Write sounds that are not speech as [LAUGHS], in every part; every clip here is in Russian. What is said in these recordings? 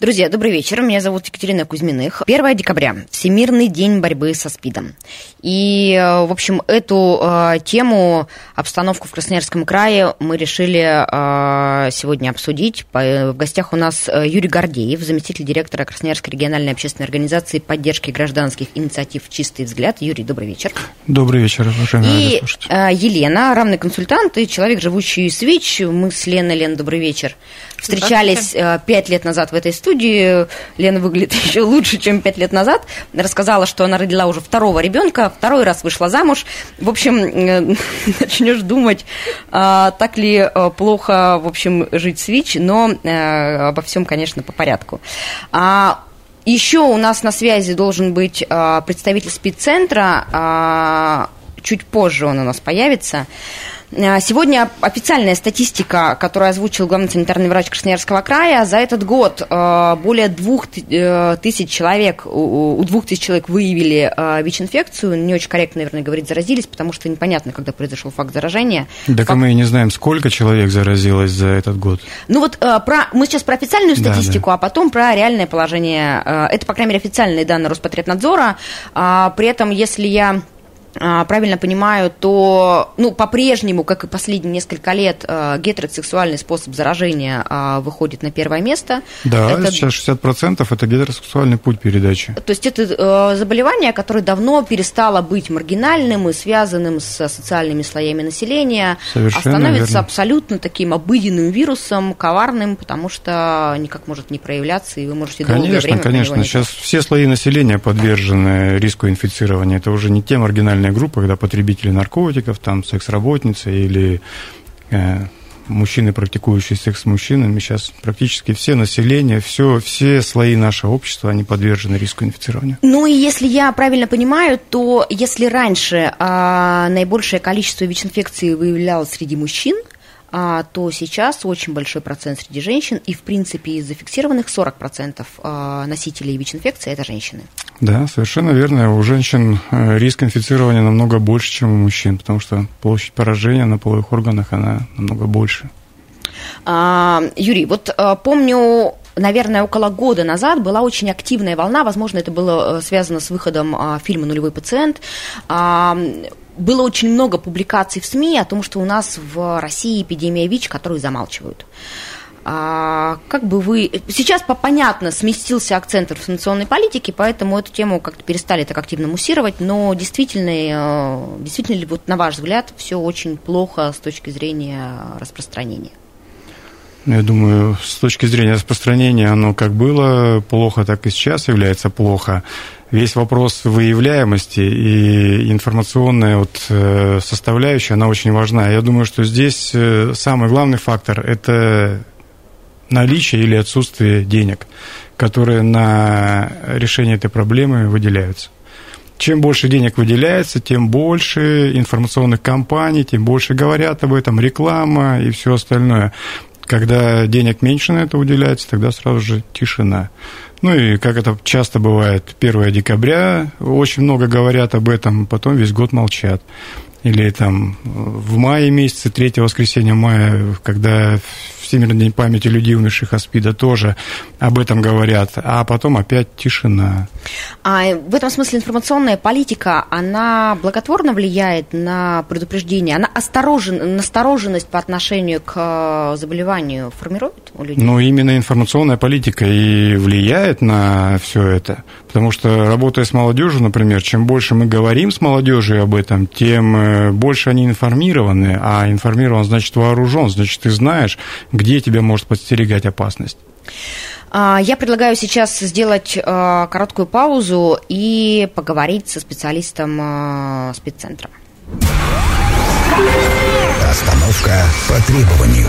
Друзья, добрый вечер. Меня зовут Екатерина Кузьминых. 1 декабря. Всемирный день борьбы со СПИДом. И, э, в общем, эту э, тему, обстановку в Красноярском крае мы решили э, сегодня обсудить. По, в гостях у нас э, Юрий Гордеев, заместитель директора Красноярской региональной общественной организации поддержки гражданских инициатив «Чистый взгляд». Юрий, добрый вечер. Добрый вечер, уважаемые И э, Елена, равный консультант и человек, живущий из СВИЧ. Мы с Леной, Лен, добрый вечер. Встречались э, пять лет назад в этой студии. Лена выглядит [LAUGHS] еще лучше, чем пять лет назад. Рассказала, что она родила уже второго ребенка, второй раз вышла замуж. В общем, э, [LAUGHS] начнешь думать, а, так ли э, плохо, в общем, жить с ВИЧ, но э, обо всем, конечно, по порядку. А еще у нас на связи должен быть а, представитель спеццентра. Чуть позже он у нас появится. А, Сегодня официальная статистика, которую озвучил главный санитарный врач Красноярского края. За этот год а, более двух э, тысяч человек, у двух тысяч человек выявили ВИЧ-инфекцию. Не очень корректно, наверное, говорить заразились, потому что непонятно, когда произошел факт заражения. Так Факт- мы и не знаем, сколько человек заразилось за этот год. ну вот э, про, мы сейчас про официальную Да, статистику, а потом про реальное положение. Э, Это, по крайней мере, официальные данные Роспотребнадзора. А, При этом, если я правильно понимаю, то ну, по-прежнему, как и последние несколько лет, э, гетеросексуальный способ заражения а, выходит на первое место. Да, Это- сейчас 60% это гетеросексуальный путь передачи. то есть это э, заболевание, которое давно перестало быть маргинальным и связанным с социальными слоями населения, Совершенно а становится верно. абсолютно таким обыденным вирусом, коварным, потому что никак может не проявляться, и вы можете долгое Конечно, время про него конечно. не Сейчас все слои населения подвержены риску инфицирования. Это уже не те маргинальные группы, когда потребители наркотиков, там секс-работницы или э, мужчины, практикующие секс с мужчинами. Сейчас практически все население, все, все слои нашего общества, они подвержены риску инфицирования. Ну и если я правильно понимаю, то если раньше а, наибольшее количество ВИЧ-инфекций выявлялось среди мужчин, а, то сейчас очень большой процент среди женщин, и в принципе из зафиксированных 40% а, носителей ВИЧ-инфекции это женщины. Да, совершенно верно. У женщин э, риск инфицирования намного больше, чем у мужчин, потому что площадь поражения на половых органах, она намного больше. А, Юрий, вот а, помню, наверное, около года назад была очень активная волна, возможно, это было э, связано с выходом а, фильма «Нулевой пациент». А, было очень много публикаций в СМИ о том, что у нас в России эпидемия ВИЧ, которую замалчивают. А, как бы вы... Сейчас, по- понятно, сместился акцент информационной политики, поэтому эту тему как-то перестали так активно муссировать, но действительно, э, действительно ли, вот, на ваш взгляд, все очень плохо с точки зрения распространения? Ну, Я думаю, с точки зрения распространения, оно как было плохо, так и сейчас является плохо. Весь вопрос выявляемости и информационная вот э, составляющая, она очень важна. Я думаю, что здесь э, самый главный фактор – это наличие или отсутствие денег, которые на решение этой проблемы выделяются. Чем больше денег выделяется, тем больше информационных кампаний, тем больше говорят об этом, реклама и все остальное. Когда денег меньше на это уделяется, тогда сразу же тишина. Ну и как это часто бывает, 1 декабря очень много говорят об этом, потом весь год молчат. Или там в мае месяце, 3 воскресенья мая, когда Всемирный день памяти людей, умерших от СПИДа, тоже об этом говорят, а потом опять тишина. А в этом смысле информационная политика, она благотворно влияет на предупреждение, она осторожен, настороженность по отношению к э, заболеванию формирует у людей? Ну, именно информационная политика и влияет на все это. Потому что, работая с молодежью, например, чем больше мы говорим с молодежью об этом, тем э, больше они информированы. А информирован значит вооружен, значит, ты знаешь, где тебя может подстерегать опасность. А, Я предлагаю сейчас сделать э, короткую паузу и поговорить со специалистом э, спеццентра. Остановка по требованию.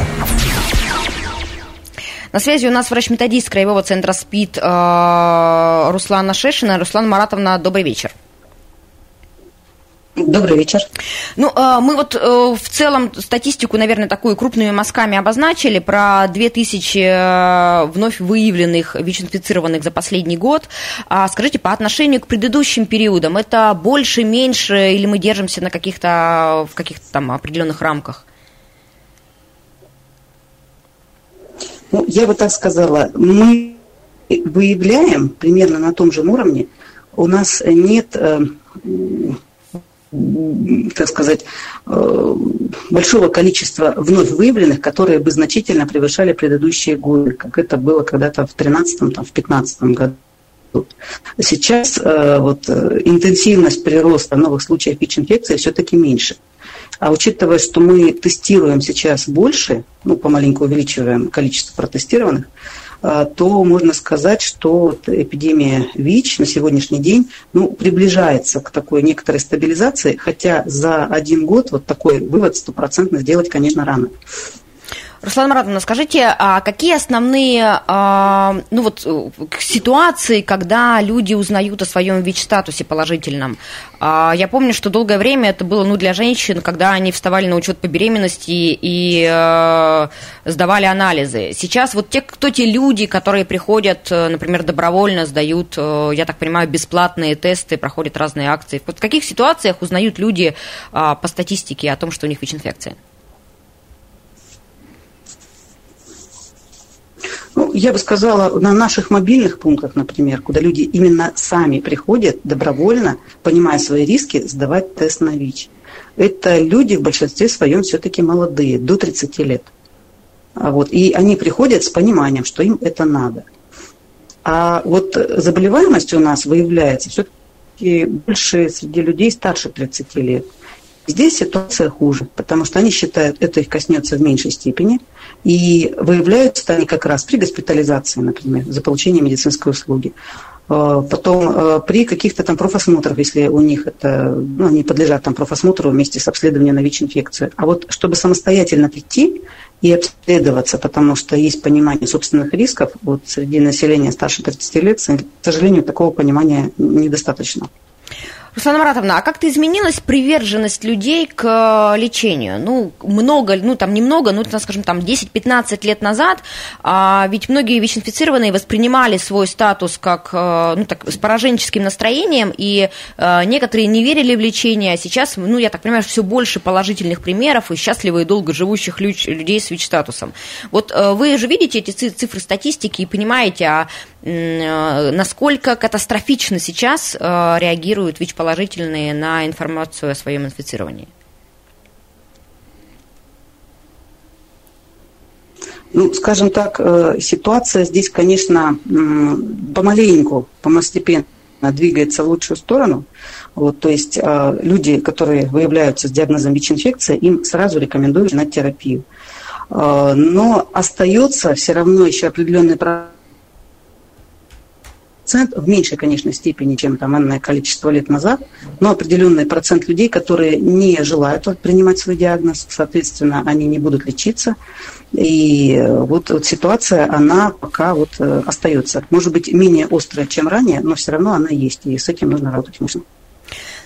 На связи у нас врач-методист Краевого центра СПИД э, Руслана Шешина. Руслан Маратовна, добрый вечер. Добрый вечер. Ну, э, мы вот э, в целом статистику, наверное, такую крупными мазками обозначили про 2000 э, вновь выявленных ВИЧ-инфицированных за последний год. А скажите, по отношению к предыдущим периодам, это больше, меньше, или мы держимся на каких-то, в каких-то там определенных рамках? Ну, я бы так сказала, мы выявляем примерно на том же уровне. У нас нет так сказать, э, большого количества вновь выявленных, которые бы значительно превышали предыдущие годы, как это было когда-то в 2013 в 2015 году. Сейчас э, вот, э, интенсивность прироста новых случаев ВИЧ-инфекции все-таки меньше. А учитывая, что мы тестируем сейчас больше, ну, помаленьку увеличиваем количество протестированных, а, то можно сказать, что эпидемия ВИЧ на сегодняшний день ну, приближается к такой некоторой стабилизации, хотя за один год вот такой вывод стопроцентно сделать, конечно, рано. Руслан Маратовна, скажите, а какие основные а, ну вот, ситуации, когда люди узнают о своем ВИЧ-статусе положительном? А, я помню, что долгое время это было ну, для женщин, когда они вставали на учет по беременности и сдавали анализы. Сейчас вот те, кто те люди, которые приходят, например, добровольно сдают, я так понимаю, бесплатные тесты, проходят разные акции. Вот в каких ситуациях узнают люди по статистике о том, что у них ВИЧ-инфекция? Я бы сказала, на наших мобильных пунктах, например, куда люди именно сами приходят добровольно, понимая свои риски, сдавать тест на ВИЧ. Это люди в большинстве своем все-таки молодые, до 30 лет. А вот, и они приходят с пониманием, что им это надо. А вот заболеваемость у нас выявляется все-таки больше среди людей старше 30 лет. Здесь ситуация хуже, потому что они считают, это их коснется в меньшей степени, и выявляются они как раз при госпитализации, например, за получение медицинской услуги. Э, потом э, при каких-то там профосмотрах, если у них это, ну, они подлежат там профосмотру вместе с обследованием на ВИЧ-инфекцию. А вот чтобы самостоятельно прийти и обследоваться, потому что есть понимание собственных рисков, вот среди населения старше 30 лет, к сожалению, такого понимания недостаточно. Руслана Маратовна, а как-то изменилась приверженность людей к э, лечению? Ну, много, ну, там немного, ну, скажем, там 10-15 лет назад, а, ведь многие ВИЧ-инфицированные воспринимали свой статус как, э, ну, так, с пораженческим настроением, и а, некоторые не верили в лечение, а сейчас, ну, я так понимаю, все больше положительных примеров и счастливых и долго живущих людей с ВИЧ-статусом. Вот вы же видите эти цифры статистики и понимаете, а насколько катастрофично сейчас реагируют ВИЧ-положительные положительные на информацию о своем инфицировании? Ну, скажем так, э, ситуация здесь, конечно, помаленьку, постепенно двигается в лучшую сторону. Вот, то есть э, люди, которые выявляются с диагнозом ВИЧ-инфекции, им сразу рекомендуют начинать терапию. Но остается все равно еще определенный процент процент, в меньшей, конечно, степени, чем там энное количество лет назад, но определенный процент людей, которые не желают принимать свой диагноз, соответственно, они не будут лечиться. И вот, вот ситуация, она пока вот э, остается. Может быть, менее острая, чем ранее, но все равно она есть, и с этим нужно работать можно.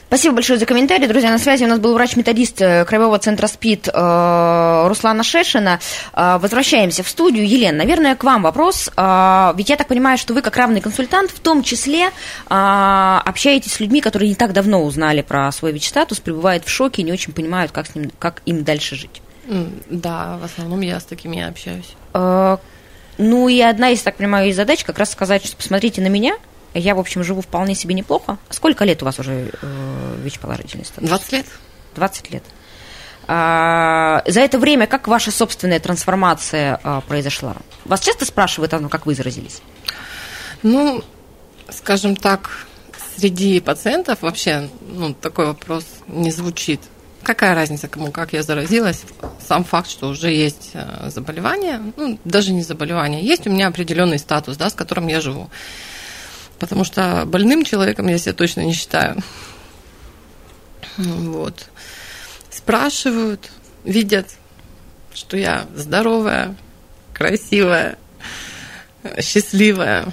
Спасибо большое за комментарий. Друзья, на связи у нас был врач-методист э, Краевого центра СПИД э, Руслана Шешина. Э, возвращаемся в студию. Елена, наверное, к вам вопрос. Ведь я так понимаю, что вы как равный консультант в том числе общаетесь с людьми, которые не так давно узнали про свой ВИЧ-статус, пребывают в шоке и не очень понимают, как, с ним, как им дальше жить. Да, в основном я с такими общаюсь. Ну и одна из, так понимаю, из задач как раз сказать, что посмотрите на меня – я, в общем, живу вполне себе неплохо. Сколько лет у вас уже э, ВИЧ-положительный статус? 20 лет. 20 лет. А, за это время как ваша собственная трансформация а, произошла? Вас часто спрашивают, ну, как вы заразились? Ну, скажем так, среди пациентов вообще ну, такой вопрос не звучит. Какая разница, кому как я заразилась? Сам факт, что уже есть э, заболевание, ну, даже не заболевание, есть у меня определенный статус, да, с которым я живу потому что больным человеком я себя точно не считаю. Вот. Спрашивают, видят, что я здоровая, красивая, счастливая.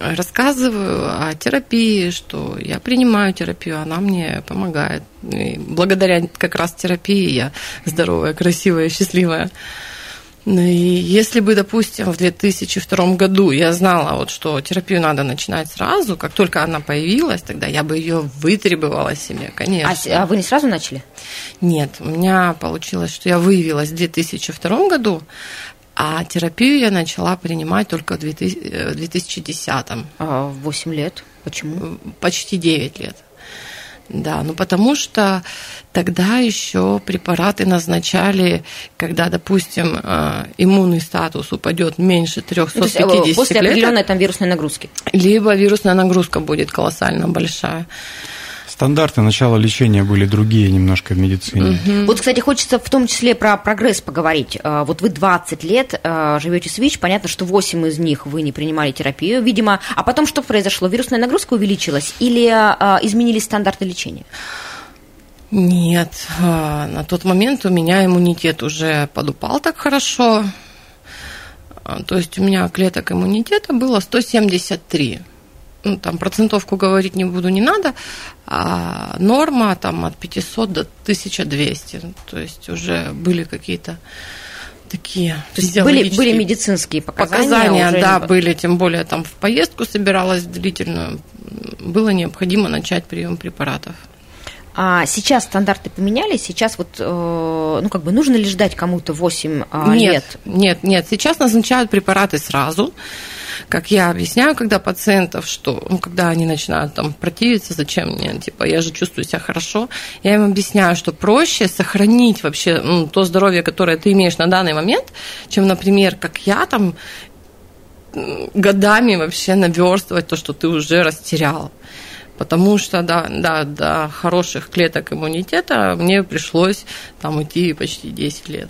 рассказываю о терапии, что я принимаю терапию, она мне помогает. И благодаря как раз терапии я здоровая, красивая, счастливая. Ну и если бы, допустим, в 2002 году я знала, вот, что терапию надо начинать сразу, как только она появилась, тогда я бы ее вытребовала себе, конечно. А, а вы не сразу начали? Нет, у меня получилось, что я выявилась в 2002 году, а терапию я начала принимать только в 2010. А, 8 лет. Почему? Почти 9 лет. Да, ну потому что тогда еще препараты назначали, когда, допустим, э, иммунный статус упадет меньше 350 ну, есть, после клеток, определенной там вирусной нагрузки. Либо вирусная нагрузка будет колоссально большая. Стандарты начала лечения были другие немножко в медицине. Угу. Вот, кстати, хочется в том числе про прогресс поговорить. А, вот вы 20 лет а, живете с ВИЧ, понятно, что 8 из них вы не принимали терапию, видимо. А потом что произошло? Вирусная нагрузка увеличилась или а, изменились стандарты лечения? Нет, на тот момент у меня иммунитет уже подупал так хорошо. То есть у меня клеток иммунитета было 173 ну, там процентовку говорить не буду, не надо, а норма там от 500 до 1200, то есть уже были какие-то такие были, были медицинские показания? Показания, да, не... были, тем более там в поездку собиралась длительную, было необходимо начать прием препаратов. А сейчас стандарты поменялись, сейчас вот, э, ну, как бы, нужно ли ждать кому-то 8 а, нет, лет? Нет, нет, сейчас назначают препараты сразу, как я объясняю, когда пациентов, что, ну, когда они начинают там противиться, зачем мне, типа, я же чувствую себя хорошо, я им объясняю, что проще сохранить вообще ну, то здоровье, которое ты имеешь на данный момент, чем, например, как я там годами вообще наверстывать то, что ты уже растерял. Потому что да, да, до хороших клеток иммунитета мне пришлось там идти почти 10 лет.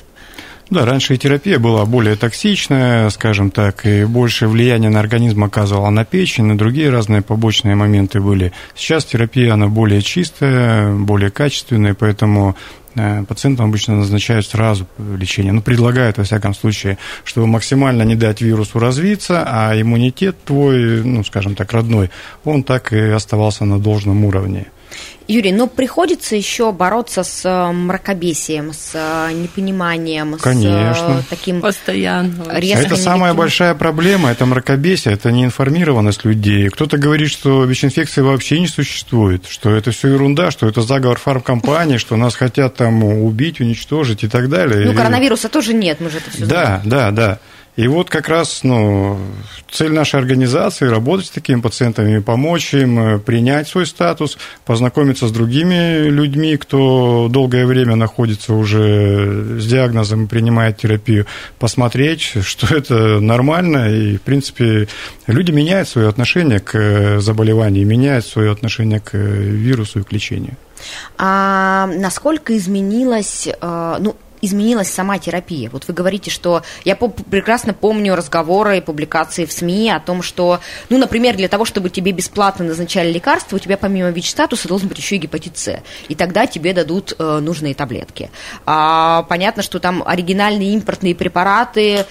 Да, раньше и терапия была более токсичная, скажем так, и больше влияния на организм оказывала на печень, на другие разные побочные моменты были. Сейчас терапия, она более чистая, более качественная, поэтому э, пациентам обычно назначают сразу лечение. Ну, предлагают, во всяком случае, чтобы максимально не дать вирусу развиться, а иммунитет твой, ну, скажем так, родной, он так и оставался на должном уровне. Юрий, но приходится еще бороться с э, мракобесием, с э, непониманием, Конечно. с э, таким постоянно. Это самая большая проблема, это мракобесие, это неинформированность людей. Кто-то говорит, что ВИЧ-инфекции вообще не существует, что это все ерунда, что это заговор фармкомпании, что нас хотят там убить, уничтожить и так далее. Ну, коронавируса тоже нет, мы же это все знаем. Да, да, да. И вот как раз ну, цель нашей организации – работать с такими пациентами, помочь им э, принять свой статус, познакомиться с другими людьми, кто долгое время находится уже с диагнозом и принимает терапию, посмотреть, что [LAUGHS] это нормально, и, в принципе, люди меняют свое отношение к э, заболеванию, меняют свое отношение к э, вирусу и к лечению. А насколько изменилось, ну, изменилась сама терапия? Вот вы говорите, что я прекрасно помню разговоры и публикации в СМИ о том, что, ну, например, для того, чтобы тебе бесплатно назначали лекарства, у тебя помимо ВИЧ-статуса должен быть еще и гепатит С, и тогда тебе дадут э, нужные таблетки. А, понятно, что там оригинальные импортные препараты,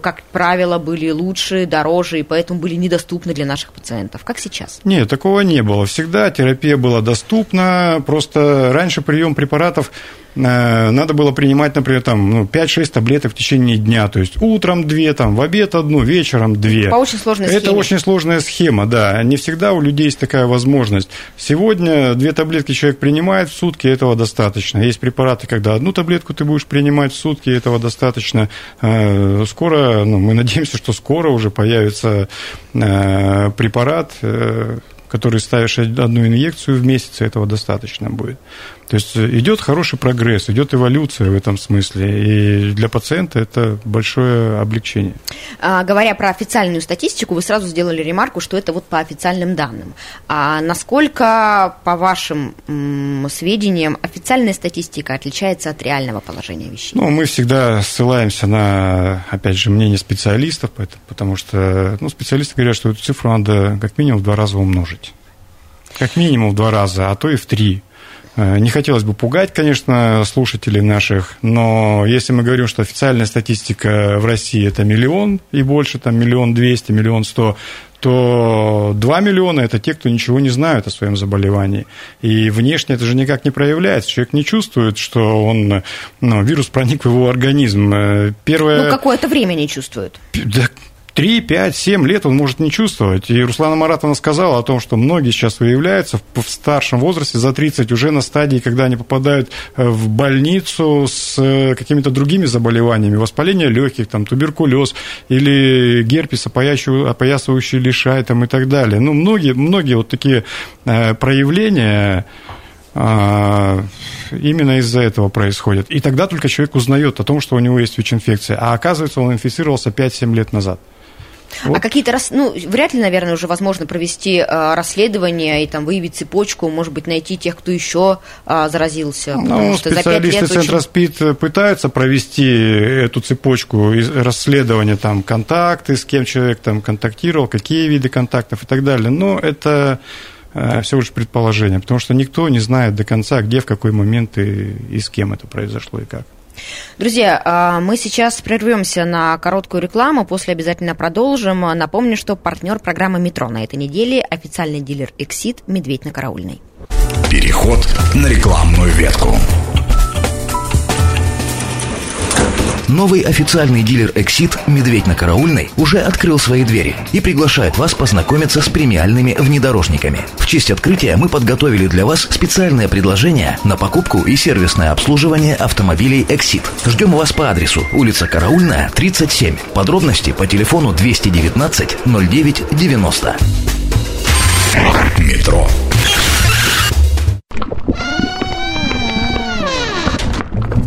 как правило, были лучше, дороже, и поэтому были недоступны для наших пациентов. Как сейчас? Нет, такого не было. Всегда терапия была доступна, просто раньше прием препаратов Э, надо было принимать, например, там, ну, 5-6 таблеток в течение дня. То есть утром 2, там, в обед одну, вечером 2. По очень сложной схеме. Это очень сложная схема, да. Не всегда у людей есть такая возможность. Сегодня две таблетки человек принимает в сутки, этого достаточно. Есть препараты, когда одну таблетку ты будешь принимать в сутки, этого достаточно. Э, скоро, ну, мы надеемся, что скоро уже появится э, препарат, который ставишь одну инъекцию в месяц, и этого достаточно будет. То есть идет хороший прогресс, идет эволюция в этом смысле, и для пациента это большое облегчение. А, говоря про официальную статистику, вы сразу сделали ремарку, что это вот по официальным данным. А насколько, по вашим м, сведениям, официальная статистика отличается от реального положения вещей? Ну, мы всегда ссылаемся на, опять же, мнение специалистов, потому что ну, специалисты говорят, что эту цифру надо как минимум в два раза умножить. Как минимум в два раза, а то и в три. Э, не хотелось бы пугать, конечно, слушателей наших, но если мы говорим, что официальная статистика в России это миллион и больше, там миллион двести, миллион сто, то 2 миллиона – это те, кто ничего не знают о своем заболевании. И внешне это же никак не проявляется. Человек не чувствует, что он, ну, вирус проник в его организм. Э, первое... Ну, какое-то время не чувствует. Да, 3, 5, 7 лет он может не чувствовать. И Руслана Маратовна сказала о том, что многие сейчас выявляются в старшем возрасте, за 30, уже на стадии, когда они попадают э, в больницу с э, какими-то другими заболеваниями, воспаление легких, там, туберкулез или герпес, опоясывающий лишай там, и так далее. Ну, многие, многие вот такие э, проявления а, именно из-за этого происходит. И тогда только человек узнает о том, что у него есть ВИЧ-инфекция. А оказывается, он инфицировался 5-7 лет назад. Вот. А какие-то, рас... ну, вряд ли, наверное, уже возможно провести э, расследование и там выявить цепочку, может быть, найти тех, кто еще э, заразился. Ну, что специалисты Центра очень... СПИД пытаются провести эту цепочку расследования, там, контакты, с кем человек там контактировал, какие виды контактов и так далее. Но это э, всего лишь предположение, потому что никто не знает до конца, где, в какой момент и, и с кем это произошло и как. Друзья, а, мы сейчас прервемся на короткую рекламу, после обязательно продолжим. Напомню, что партнер программы «Метро» на этой неделе – официальный дилер «Эксид» «Медведь на караульной». Переход на рекламную Новый официальный дилер Exit «Медведь на караульной» уже открыл свои двери и приглашает вас познакомиться с премиальными внедорожниками. В честь открытия мы подготовили для вас специальное предложение на покупку и сервисное обслуживание автомобилей Exit. Ждем вас по адресу улица Караульная, 37. Подробности по телефону 219 09 90. Метро.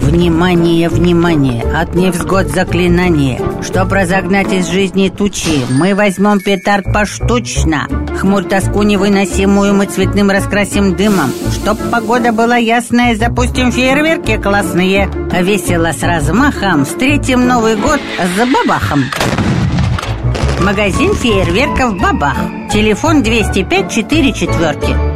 Внимание, внимание! От невзгод заклинание. Чтоб разогнать из жизни тучи Мы возьмем петард поштучно. Хмурь тоску невыносимую мы цветным раскрасим дымом. Чтоб погода была ясная, запустим фейерверки классные. Весело с размахом встретим Новый год с бабахом. Магазин фейерверков «Бабах» Телефон 205 4 четверки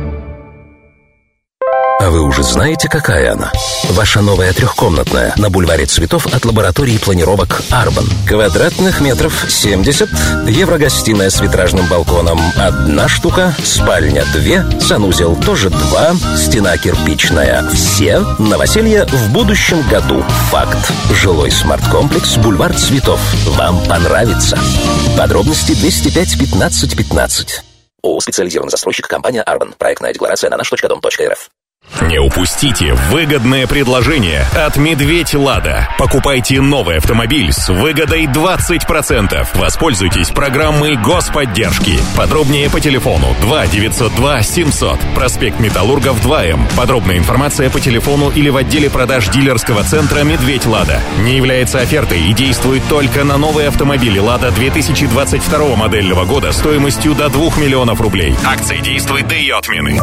а вы уже знаете, какая она? Ваша новая трехкомнатная на бульваре цветов от лаборатории планировок «Арбан». Квадратных метров 70, еврогостиная с витражным балконом – одна штука, спальня – две, санузел тоже два, стена кирпичная – все. Новоселье в будущем году. Факт. Жилой смарт-комплекс «Бульвар цветов». Вам понравится. Подробности 205 15 15. ООО «Специализированный застройщик» компания «Арбан». Проектная декларация на наш.дом.рф. Не упустите выгодное предложение от «Медведь Лада». Покупайте новый автомобиль с выгодой 20%. Воспользуйтесь программой господдержки. Подробнее по телефону 2 902 700. Проспект Металлургов 2М. Подробная информация по телефону или в отделе продаж дилерского центра «Медведь Лада». Не является офертой и действует только на новые автомобили «Лада» 2022 модельного года стоимостью до 2 миллионов рублей. Акция действует до ее отмены.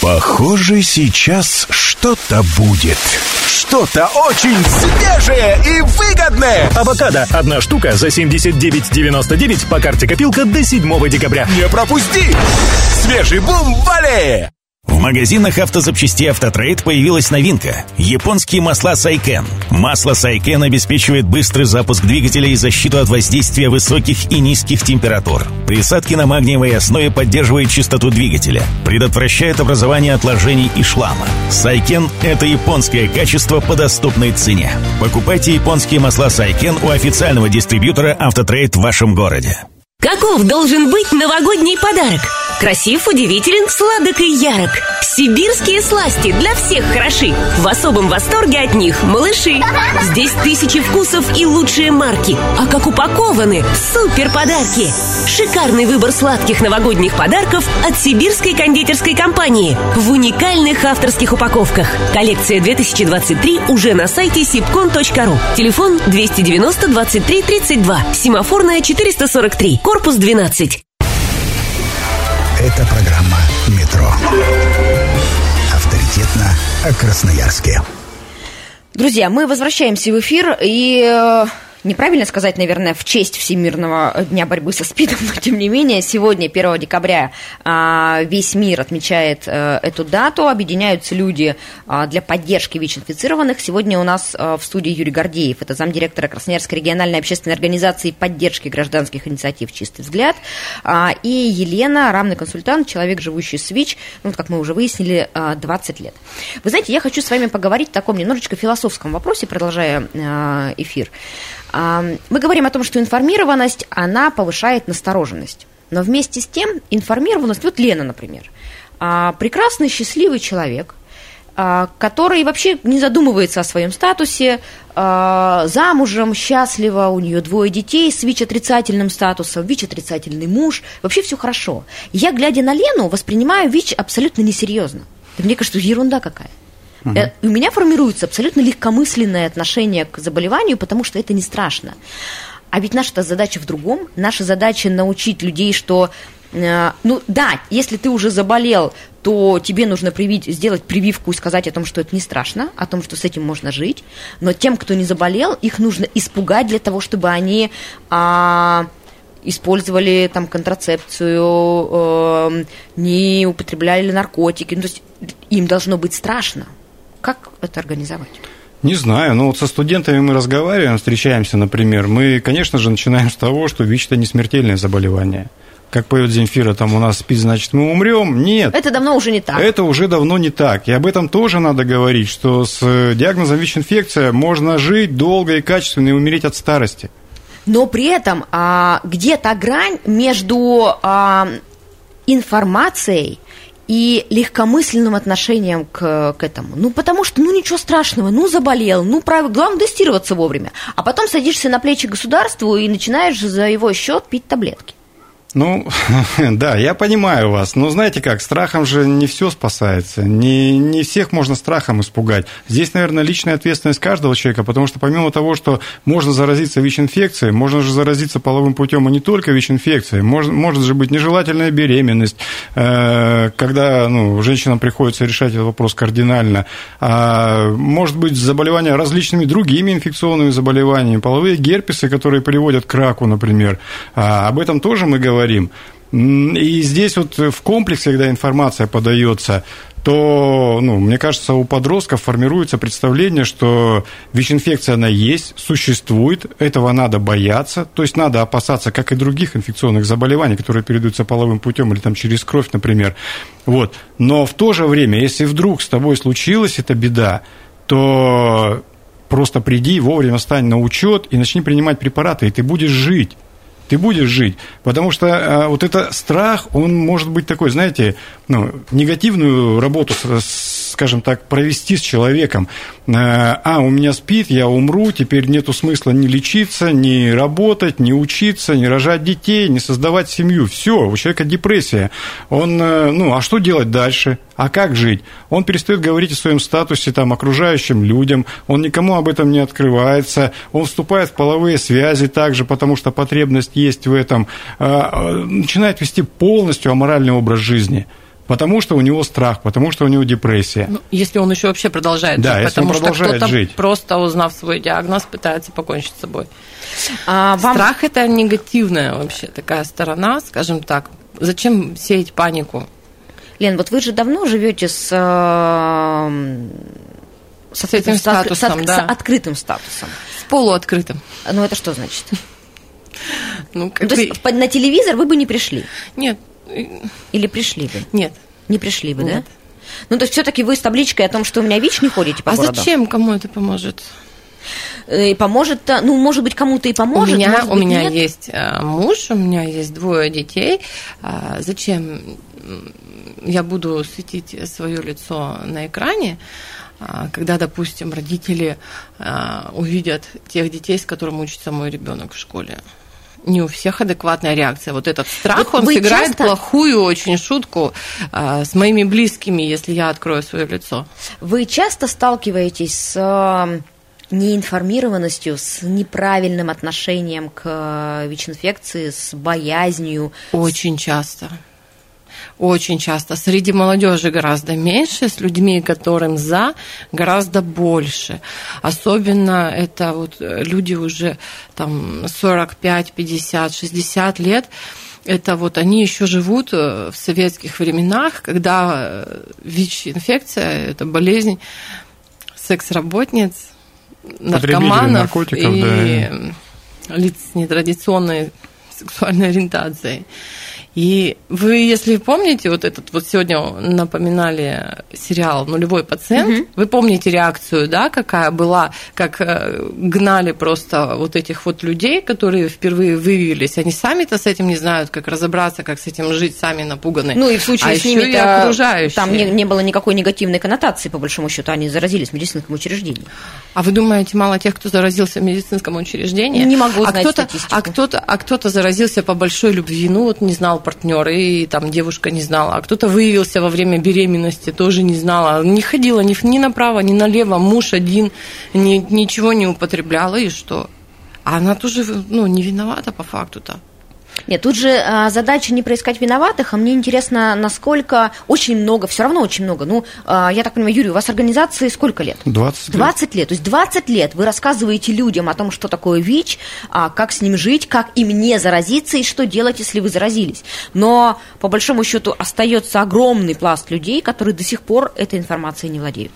Похоже, сейчас что-то будет. Что-то очень свежее и выгодное. Авокадо. Одна штука за 79,99 по карте копилка до 7 декабря. Не пропусти! Свежий бум в аллее! В магазинах автозапчастей «Автотрейд» появилась новинка – японские масла «Seiken». Масло «Seiken» обеспечивает быстрый запуск двигателя и защиту от воздействия высоких и низких температур. Присадки на магниевой основе поддерживает чистоту двигателя, предотвращает образование отложений и шлама. «Seiken» – это японское качество по доступной цене. Покупайте японские масла «Сайкен» у официального дистрибьютора «Автотрейд» в вашем городе. Каков должен быть новогодний подарок? Красив, удивителен, сладок и ярок. Сибирские сласти для всех хороши. В особом восторге от них малыши. Здесь тысячи вкусов и лучшие марки. А как упакованы, супер подарки. Шикарный выбор сладких новогодних подарков от Сибирской кондитерской компании в уникальных авторских упаковках. Коллекция 2023 уже на сайте sipcon.ru. Телефон 290 23 32. Семафорная 443 корпус 12. Это программа «Метро». Авторитетно о Красноярске. Друзья, мы возвращаемся в эфир и э, неправильно сказать, наверное, в честь Всемирного дня борьбы со СПИДом, но тем не менее, сегодня, 1 декабря, а, весь мир отмечает э, эту дату, объединяются люди а, для поддержки ВИЧ-инфицированных. Сегодня у нас а, в студии Юрий Гордеев, это замдиректора Красноярской региональной общественной организации поддержки гражданских инициатив «Чистый взгляд», и Елена, равный консультант, человек, живущий с ВИЧ, ну, как мы уже выяснили, 20 лет. Вы знаете, я хочу с вами поговорить в таком немножечко философском вопросе, продолжая эфир. Мы говорим о том, что информированность, она повышает настороженность. Но вместе с тем информированность, вот Лена, например, а, прекрасный, счастливый человек, а, который вообще не задумывается о своем статусе, а, замужем, счастлива, у нее двое детей с ВИЧ-отрицательным статусом, ВИЧ-отрицательный муж, вообще все хорошо. Я, глядя на Лену, воспринимаю ВИЧ абсолютно несерьезно. Мне кажется, ерунда какая. Угу. У меня формируется абсолютно легкомысленное отношение к заболеванию, потому что это не страшно. А ведь наша задача в другом. Наша задача научить людей, что э, ну да, если ты уже заболел, то тебе нужно привить, сделать прививку и сказать о том, что это не страшно, о том, что с этим можно жить. Но тем, кто не заболел, их нужно испугать для того, чтобы они а, использовали там контрацепцию, э, не употребляли наркотики. Ну, то есть им должно быть страшно. Как это организовать? Не знаю, но вот со студентами мы разговариваем, встречаемся, например. Мы, конечно же, начинаем с того, что ВИЧ – это не смертельное заболевание. Как поет Земфира, там у нас спит, значит, мы умрем. Нет. Это давно уже не так. Это уже давно не так. И об этом тоже надо говорить, что с диагнозом ВИЧ-инфекция можно жить долго и качественно и умереть от старости. Но при этом а, где то грань между а, информацией и легкомысленным отношением к, к этому. Ну, потому что, ну, ничего страшного, ну, заболел, ну, правильно, главное тестироваться вовремя. А потом садишься на плечи государству и начинаешь за его счет пить таблетки. Ну, [LAUGHS] да, я понимаю вас. Но знаете как, страхом же не все спасается. Не, не всех можно страхом испугать. Здесь, наверное, личная ответственность каждого человека, потому что помимо того, что можно заразиться ВИЧ-инфекцией, можно же заразиться половым путем, и не только ВИЧ-инфекцией. Может, может же быть нежелательная беременность, э, когда ну, женщинам приходится решать этот вопрос кардинально. А может быть заболевания различными другими инфекционными заболеваниями, половые герпесы, которые приводят к раку, например. А об этом тоже мы говорим говорим. И здесь вот в комплексе, когда информация подается, то, ну, мне кажется, у подростков формируется представление, что ВИЧ-инфекция, она есть, существует, этого надо бояться, то есть надо опасаться, как и других инфекционных заболеваний, которые передаются половым путем или там через кровь, например. Вот. Но в то же время, если вдруг с тобой случилась эта беда, то просто приди, вовремя стань на учет и начни принимать препараты, и ты будешь жить ты будешь жить. Потому что а, вот это страх, он может быть такой, знаете, ну, негативную работу, скажем так, провести с человеком. А, а, у меня спит, я умру, теперь нету смысла ни лечиться, ни работать, ни учиться, ни рожать детей, ни создавать семью. Все, у человека депрессия. Он, э, ну, а что делать дальше? А как жить? Он перестает говорить о своем статусе там, окружающим людям, он никому об этом не открывается, он вступает в половые связи также, потому что потребность есть в этом, а, начинает вести полностью аморальный образ жизни. Потому что у него страх, потому что у него депрессия. Ну, если он еще вообще продолжает да, жить, если потому он продолжает что кто-то жить. просто узнав свой диагноз, пытается покончить с собой. А, вам... Страх это негативная вообще такая сторона, скажем так. Зачем сеять панику? Лен, вот вы же давно живете с, э, с, с этим статусом, с, да. с открытым статусом. С полуоткрытым. Ну, это что значит? Ну, как То бы... есть на телевизор вы бы не пришли? Нет. Или пришли бы? Нет. Не пришли бы, Нет. да? Ну, то есть все-таки вы с табличкой о том, что у меня ВИЧ не ходите по а городу? А зачем кому это поможет? И поможет, ну, может быть, кому-то и поможет. У меня, может у быть, меня нет. есть э, муж, у меня есть двое детей. А зачем я буду светить свое лицо на экране, а, когда, допустим, родители а, увидят тех детей, с которыми учится мой ребенок в школе. Не у всех адекватная реакция. Вот этот страх, Вот он сыграет часто- плохую очень шутку а, с моими близкими, если я открою свое лицо. Вы часто сталкиваетесь с э, неинформированностью, с неправильным отношением к э, ВИЧ-инфекции, с боязнью? Очень часто. Очень часто. Среди молодежи гораздо меньше, с людьми, которым за, гораздо больше. Особенно это вот люди уже там 45, 50, 60 лет. Это вот они еще живут э, в советских временах, когда э, ВИЧ-инфекция, это болезнь секс-работниц, наркоманов и да. лиц с нетрадиционной сексуальной ориентацией. И вы, если помните, вот этот вот сегодня напоминали сериал «Нулевой пациент», угу. вы помните реакцию, да, какая была, как э, гнали просто вот этих вот людей, которые впервые выявились, они сами-то с этим не знают, как разобраться, как с этим жить, сами напуганы. Ну и в случае а с ними окружающие. Там не, не было никакой негативной коннотации, по большому счету, они заразились в медицинском учреждении. А вы думаете, мало тех, кто заразился в медицинском учреждении? Не могу а знать кто-то, статистику. А кто-то, а кто-то заразился по большой любви, ну вот не знал партнер, и там девушка не знала, а кто-то выявился во время беременности, тоже не знала, не ходила ни, ни направо, ни налево, муж один, ни, ничего не употребляла, и что? А она тоже ну, не виновата по факту-то. Нет, тут же а, задача не проискать виноватых, а мне интересно, насколько очень много, все равно очень много. Ну, а, я так понимаю, Юрий, у вас организации сколько лет? 20 лет. 20 лет. То есть 20 лет вы рассказываете людям о том, что такое ВИЧ, а, как с ним жить, как им не заразиться и что делать, если вы заразились. Но, по большому счету, остается огромный пласт людей, которые до сих пор этой информацией не владеют.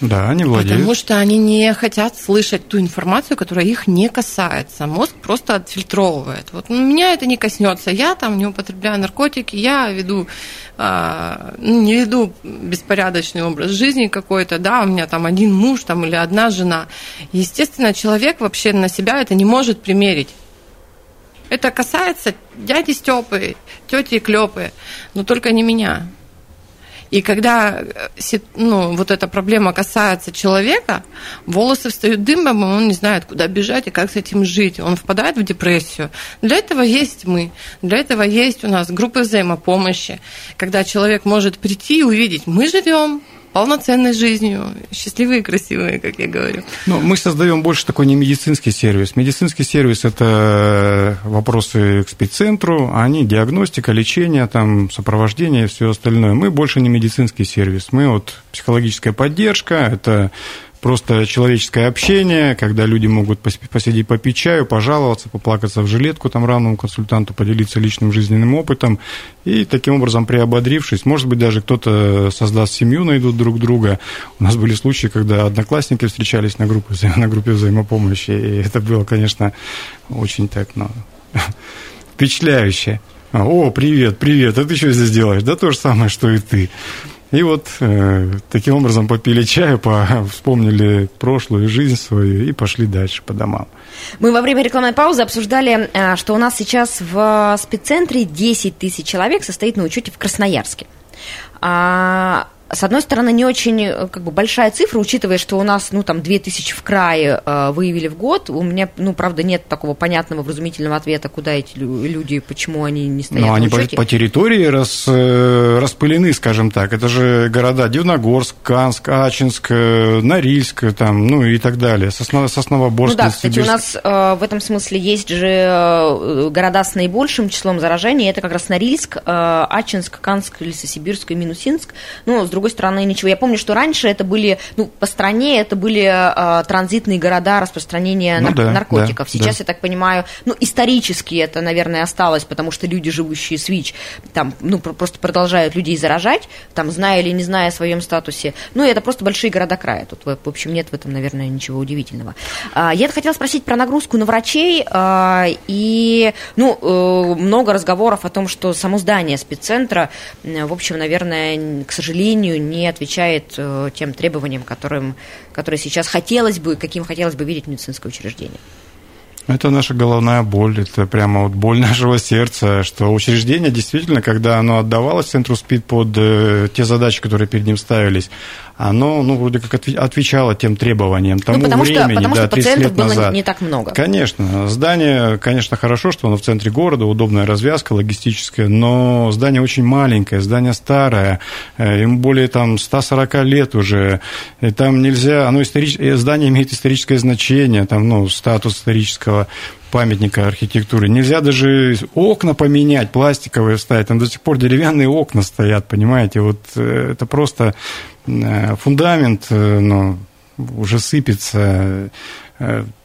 Да, они владеют. Потому что они не хотят слышать ту информацию, которая их не касается. Мозг просто отфильтровывает. Вот ну, меня это не коснется. Я там не употребляю наркотики, я веду, э, не веду беспорядочный образ жизни какой-то, да, у меня там один муж там, или одна жена. Естественно, человек вообще на себя это не может примерить. Это касается дяди Степы, тети Клепы, но только не меня. И когда э, ну, вот эта проблема касается человека, волосы встают дымом, и он не знает, куда бежать и как с этим жить. Он впадает в депрессию. Для этого есть мы. Для этого есть у нас группы взаимопомощи, когда человек может прийти и увидеть, мы живем, полноценной жизнью, счастливые и красивые, как я говорю. Ну, мы создаем больше такой не медицинский сервис. Медицинский сервис – это вопросы к спеццентру, а они диагностика, лечение, там, сопровождение и все остальное. Мы больше не медицинский сервис. Мы вот психологическая поддержка, это просто человеческое общение, когда люди могут посидеть, попить чаю, пожаловаться, поплакаться в жилетку там равному консультанту, поделиться личным жизненным опытом и таким образом приободрившись, может быть, даже кто-то создаст семью, найдут друг друга. У нас были случаи, когда одноклассники встречались на группе, на группе взаимопомощи, и это было, конечно, очень так, ну, [LAUGHS] впечатляюще. О, привет, привет, а ты что здесь делаешь? Да то же самое, что и ты. И вот э, таким образом попили чаю, по, вспомнили прошлую жизнь свою и пошли дальше по домам. Мы во время рекламной паузы обсуждали, э, что у нас сейчас в спеццентре 10 тысяч человек состоит на учете в Красноярске. А с одной стороны, не очень э, как бы, большая цифра, учитывая, что у нас, ну, там, 2000 в крае э, выявили в год. У меня, ну, правда, нет такого понятного, вразумительного ответа, куда эти люди, почему они не стоят Ну, они по, по территории рас, э, распылены, скажем так. Это же города Дивногорск, Канск, Ачинск, э, Норильск, там, ну, и так далее. Сосно, Сосновоборск. Ну, да, кстати, у нас э, в этом смысле есть же города с наибольшим числом заражений. Это как раз Норильск, э, Ачинск, Канск, Лесосибирск и Минусинск. Ну, с другой стороны, ничего. Я помню, что раньше это были, ну, по стране это были э, транзитные города распространения ну, нар- да, наркотиков. Да, Сейчас, да. я так понимаю, ну, исторически это, наверное, осталось, потому что люди, живущие с ВИЧ, там, ну, просто продолжают людей заражать, там, зная или не зная о своем статусе. Ну, и это просто большие города края. Тут, в общем, нет в этом, наверное, ничего удивительного. А, я хотела спросить про нагрузку на врачей. А, и, ну, э, много разговоров о том, что само здание спеццентра, в общем, наверное, к сожалению, сожалению, не отвечает э, тем требованиям, которым, которые сейчас хотелось бы, каким хотелось бы видеть медицинское учреждение. Это наша головная боль, это прямо вот боль [LAUGHS] нашего сердца, что учреждение действительно, когда оно отдавалось центру СПИД под э, те задачи, которые перед ним ставились, оно, ну, вроде как отвечало тем требованиям тому ну, потому времени, что, потому да, что 30 лет было назад. не так много. Конечно. Здание, конечно, хорошо, что оно в центре города, удобная развязка логистическая, но здание очень маленькое, здание старое, э, ему более там 140 лет уже, и там нельзя, оно историческое, здание имеет историческое значение, там, ну, статус исторического этого памятника архитектуры. Нельзя даже окна поменять, пластиковые вставить. Там до сих пор деревянные окна стоят, понимаете. Вот э, это просто э, фундамент, ну, уже сыпется.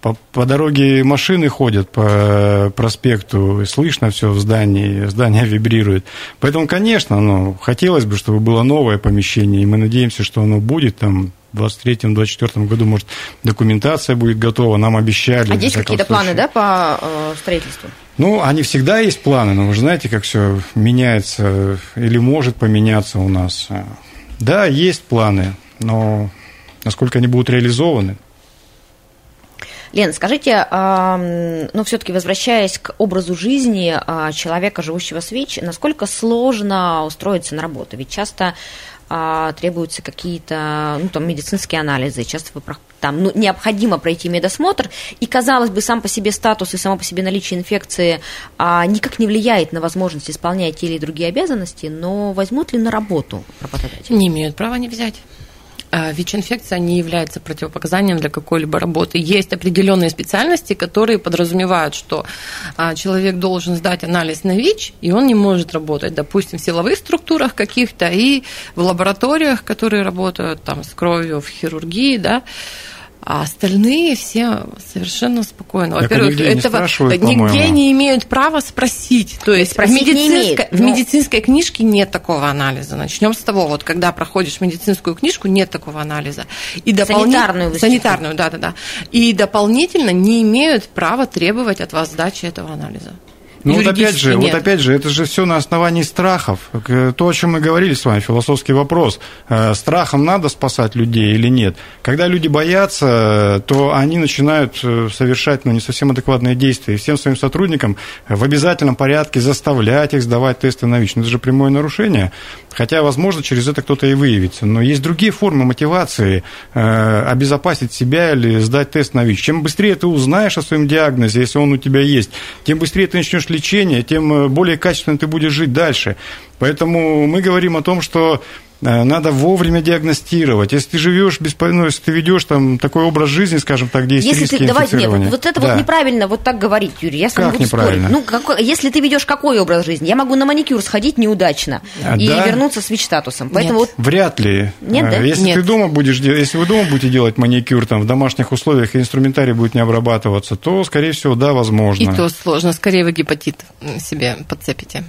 По, по дороге машины ходят по проспекту, слышно все в здании, здание вибрирует. Поэтому, конечно, ну, хотелось бы, чтобы было новое помещение, и мы надеемся, что оно будет там в 2023-2024 году, может, документация будет готова, нам обещали. А есть какие-то планы, да, по э, строительству? Ну, они всегда есть планы, но вы же знаете, как все меняется или может поменяться у нас. Да, есть планы, но насколько они будут реализованы, Лен, скажите, ну, все-таки возвращаясь к образу жизни а, человека, живущего с ВИЧ, насколько сложно устроиться на работу? Ведь часто а, требуются какие-то ну, там, медицинские анализы, часто там, ну, необходимо пройти медосмотр, и, казалось бы, сам по себе статус и само по себе наличие инфекции а, никак не влияет на возможность исполнять те или другие обязанности, но возьмут ли на работу работодатели? Не имеют права не взять. А, ВИЧ-инфекция не является противопоказанием для какой-либо работы. Есть определенные специальности, которые подразумевают, что а, человек должен сдать анализ на ВИЧ, и он не может работать, допустим, в силовых структурах каких-то и в лабораториях, которые работают там, с кровью в хирургии, да, а остальные все совершенно спокойно. Во-первых, этого не нигде не имеют права спросить. То есть в медицинской, в медицинской книжке нет такого анализа. Начнем с того, вот когда проходишь медицинскую книжку, нет такого анализа. И санитарную. Санитарную, да, да, да. И дополнительно не имеют права требовать от вас сдачи этого анализа. Ну вот опять же, нет. вот опять же, это же все на основании страхов. То, о чем мы говорили с вами, философский вопрос. Э, страхом надо спасать людей или нет? Когда люди боятся, то они начинают э, совершать ну, не совсем адекватные действия. И всем своим сотрудникам в обязательном порядке заставлять их сдавать тесты на ВИЧ. Ну, это же прямое нарушение. Хотя, возможно, через это кто-то и выявится. Но есть другие формы мотивации э, обезопасить себя или сдать тест на ВИЧ. Чем быстрее ты узнаешь о своем диагнозе, если он у тебя есть, тем быстрее ты начнешь лечение, тем э, более качественно ты будешь жить дальше. Поэтому мы говорим о том, что надо вовремя диагностировать. Если ты живешь без, ну, если ты ведешь там такой образ жизни, скажем так, где есть если риски ты, давайте, нет, вот это да. вот неправильно вот так говорить, Юрий, я с вами буду спорить. Ну, как, если ты ведешь какой образ жизни? Я могу на маникюр сходить неудачно а, и да? вернуться с ВИЧ-статусом. Поэтому нет. вот... Вряд ли. Нет, да? Э, если нет. ты дома будешь, если вы дома будете делать маникюр там в домашних условиях и инструментарий будет не обрабатываться, то, скорее всего, да, возможно. И то сложно. Скорее вы гепатит себе подцепите.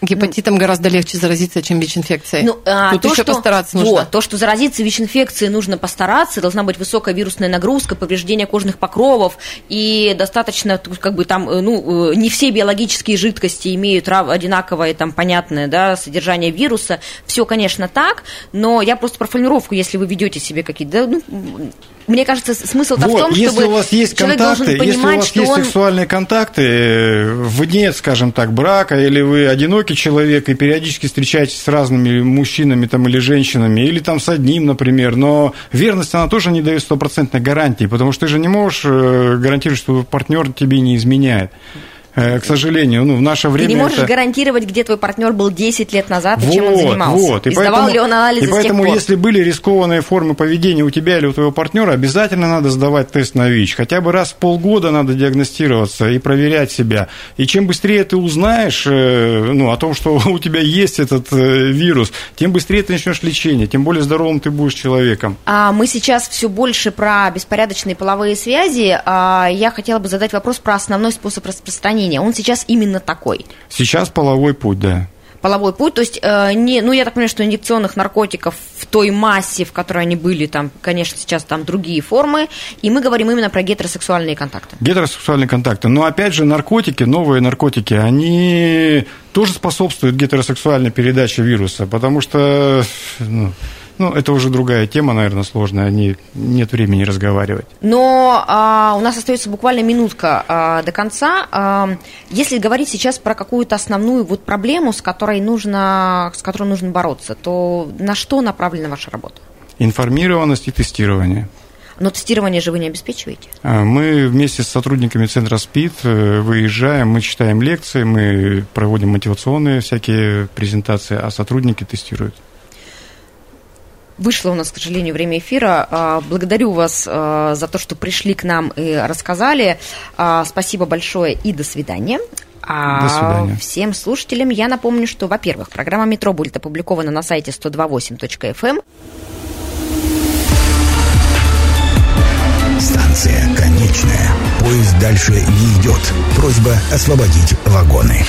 Гепатитом ну, гораздо легче заразиться, чем ВИЧ-инфекцией. Ну, а, Тут то, еще что, постараться нужно. Вот, то, что заразиться ВИЧ-инфекцией нужно постараться, должна быть высокая вирусная нагрузка, повреждение кожных покровов, и достаточно, как бы там, э, ну, э, не все биологические жидкости имеют одинаковое, там, понятное, да, содержание вируса. Все, конечно, так, но я просто про формировку, если вы ведете себе какие-то, да, ну, мне кажется, смысл-то вот, в том, если чтобы у вас есть человек контакты, должен понимать, если у вас есть он... сексуальные контакты э, вне, скажем так, брака, или вы одинокий человек и периодически встречаетесь с разными мужчинами там, или женщинами, или там с одним, например, но верность, она тоже не дает стопроцентной гарантии, потому что ты же не можешь э, гарантировать, что партнер тебе не изменяет. Э, к сожалению. Ну, в наше время Ты не можешь это... гарантировать, где твой партнер был 10 лет назад вот, и чем он занимался. Вот. И, и сдавал поэтому, ли он анализы И поэтому, пор. если были рискованные формы поведения у тебя или у твоего партнера, обязательно надо сдавать тест на ВИЧ. Хотя бы раз в полгода надо диагностироваться и проверять себя. И чем быстрее ты узнаешь э, ну, о том, что [LAUGHS] у тебя есть этот э, вирус, тем быстрее ты начнешь лечение, тем более здоровым ты будешь человеком. А мы сейчас все больше про беспорядочные половые связи. А я хотела бы задать вопрос про основной способ распространения. Он сейчас именно именно такой? Сейчас половой путь, да половой путь, то есть э, не, ну я так понимаю, что инъекционных наркотиков в той массе, в которой они были, там, конечно, сейчас там другие формы, и мы говорим именно про гетеросексуальные контакты. Гетеросексуальные контакты, но опять же наркотики, новые наркотики, они тоже способствуют гетеросексуальной передаче вируса, потому что ну, ну, это уже другая тема, наверное, сложная, не, нет времени разговаривать. Но а, у нас остается буквально минутка а, до конца. А, если говорить сейчас про какую-то основную вот проблему, с которой нужно, с которой нужно бороться, то на что направлена ваша работа? Информированность и тестирование. Но тестирование же вы не обеспечиваете? А, мы вместе с сотрудниками центра СПИД э, выезжаем, мы читаем лекции, мы проводим мотивационные всякие презентации, а сотрудники тестируют. Вышло у нас, к сожалению, время эфира. А, Благодарю вас а, за то, что пришли к нам и рассказали. А, Спасибо большое и до свидания. А До свидания. всем слушателям я напомню, что, во-первых, программа «Метро» будет опубликована на сайте 128.fm. Станция конечная. Поезд дальше не идет. Просьба освободить вагоны.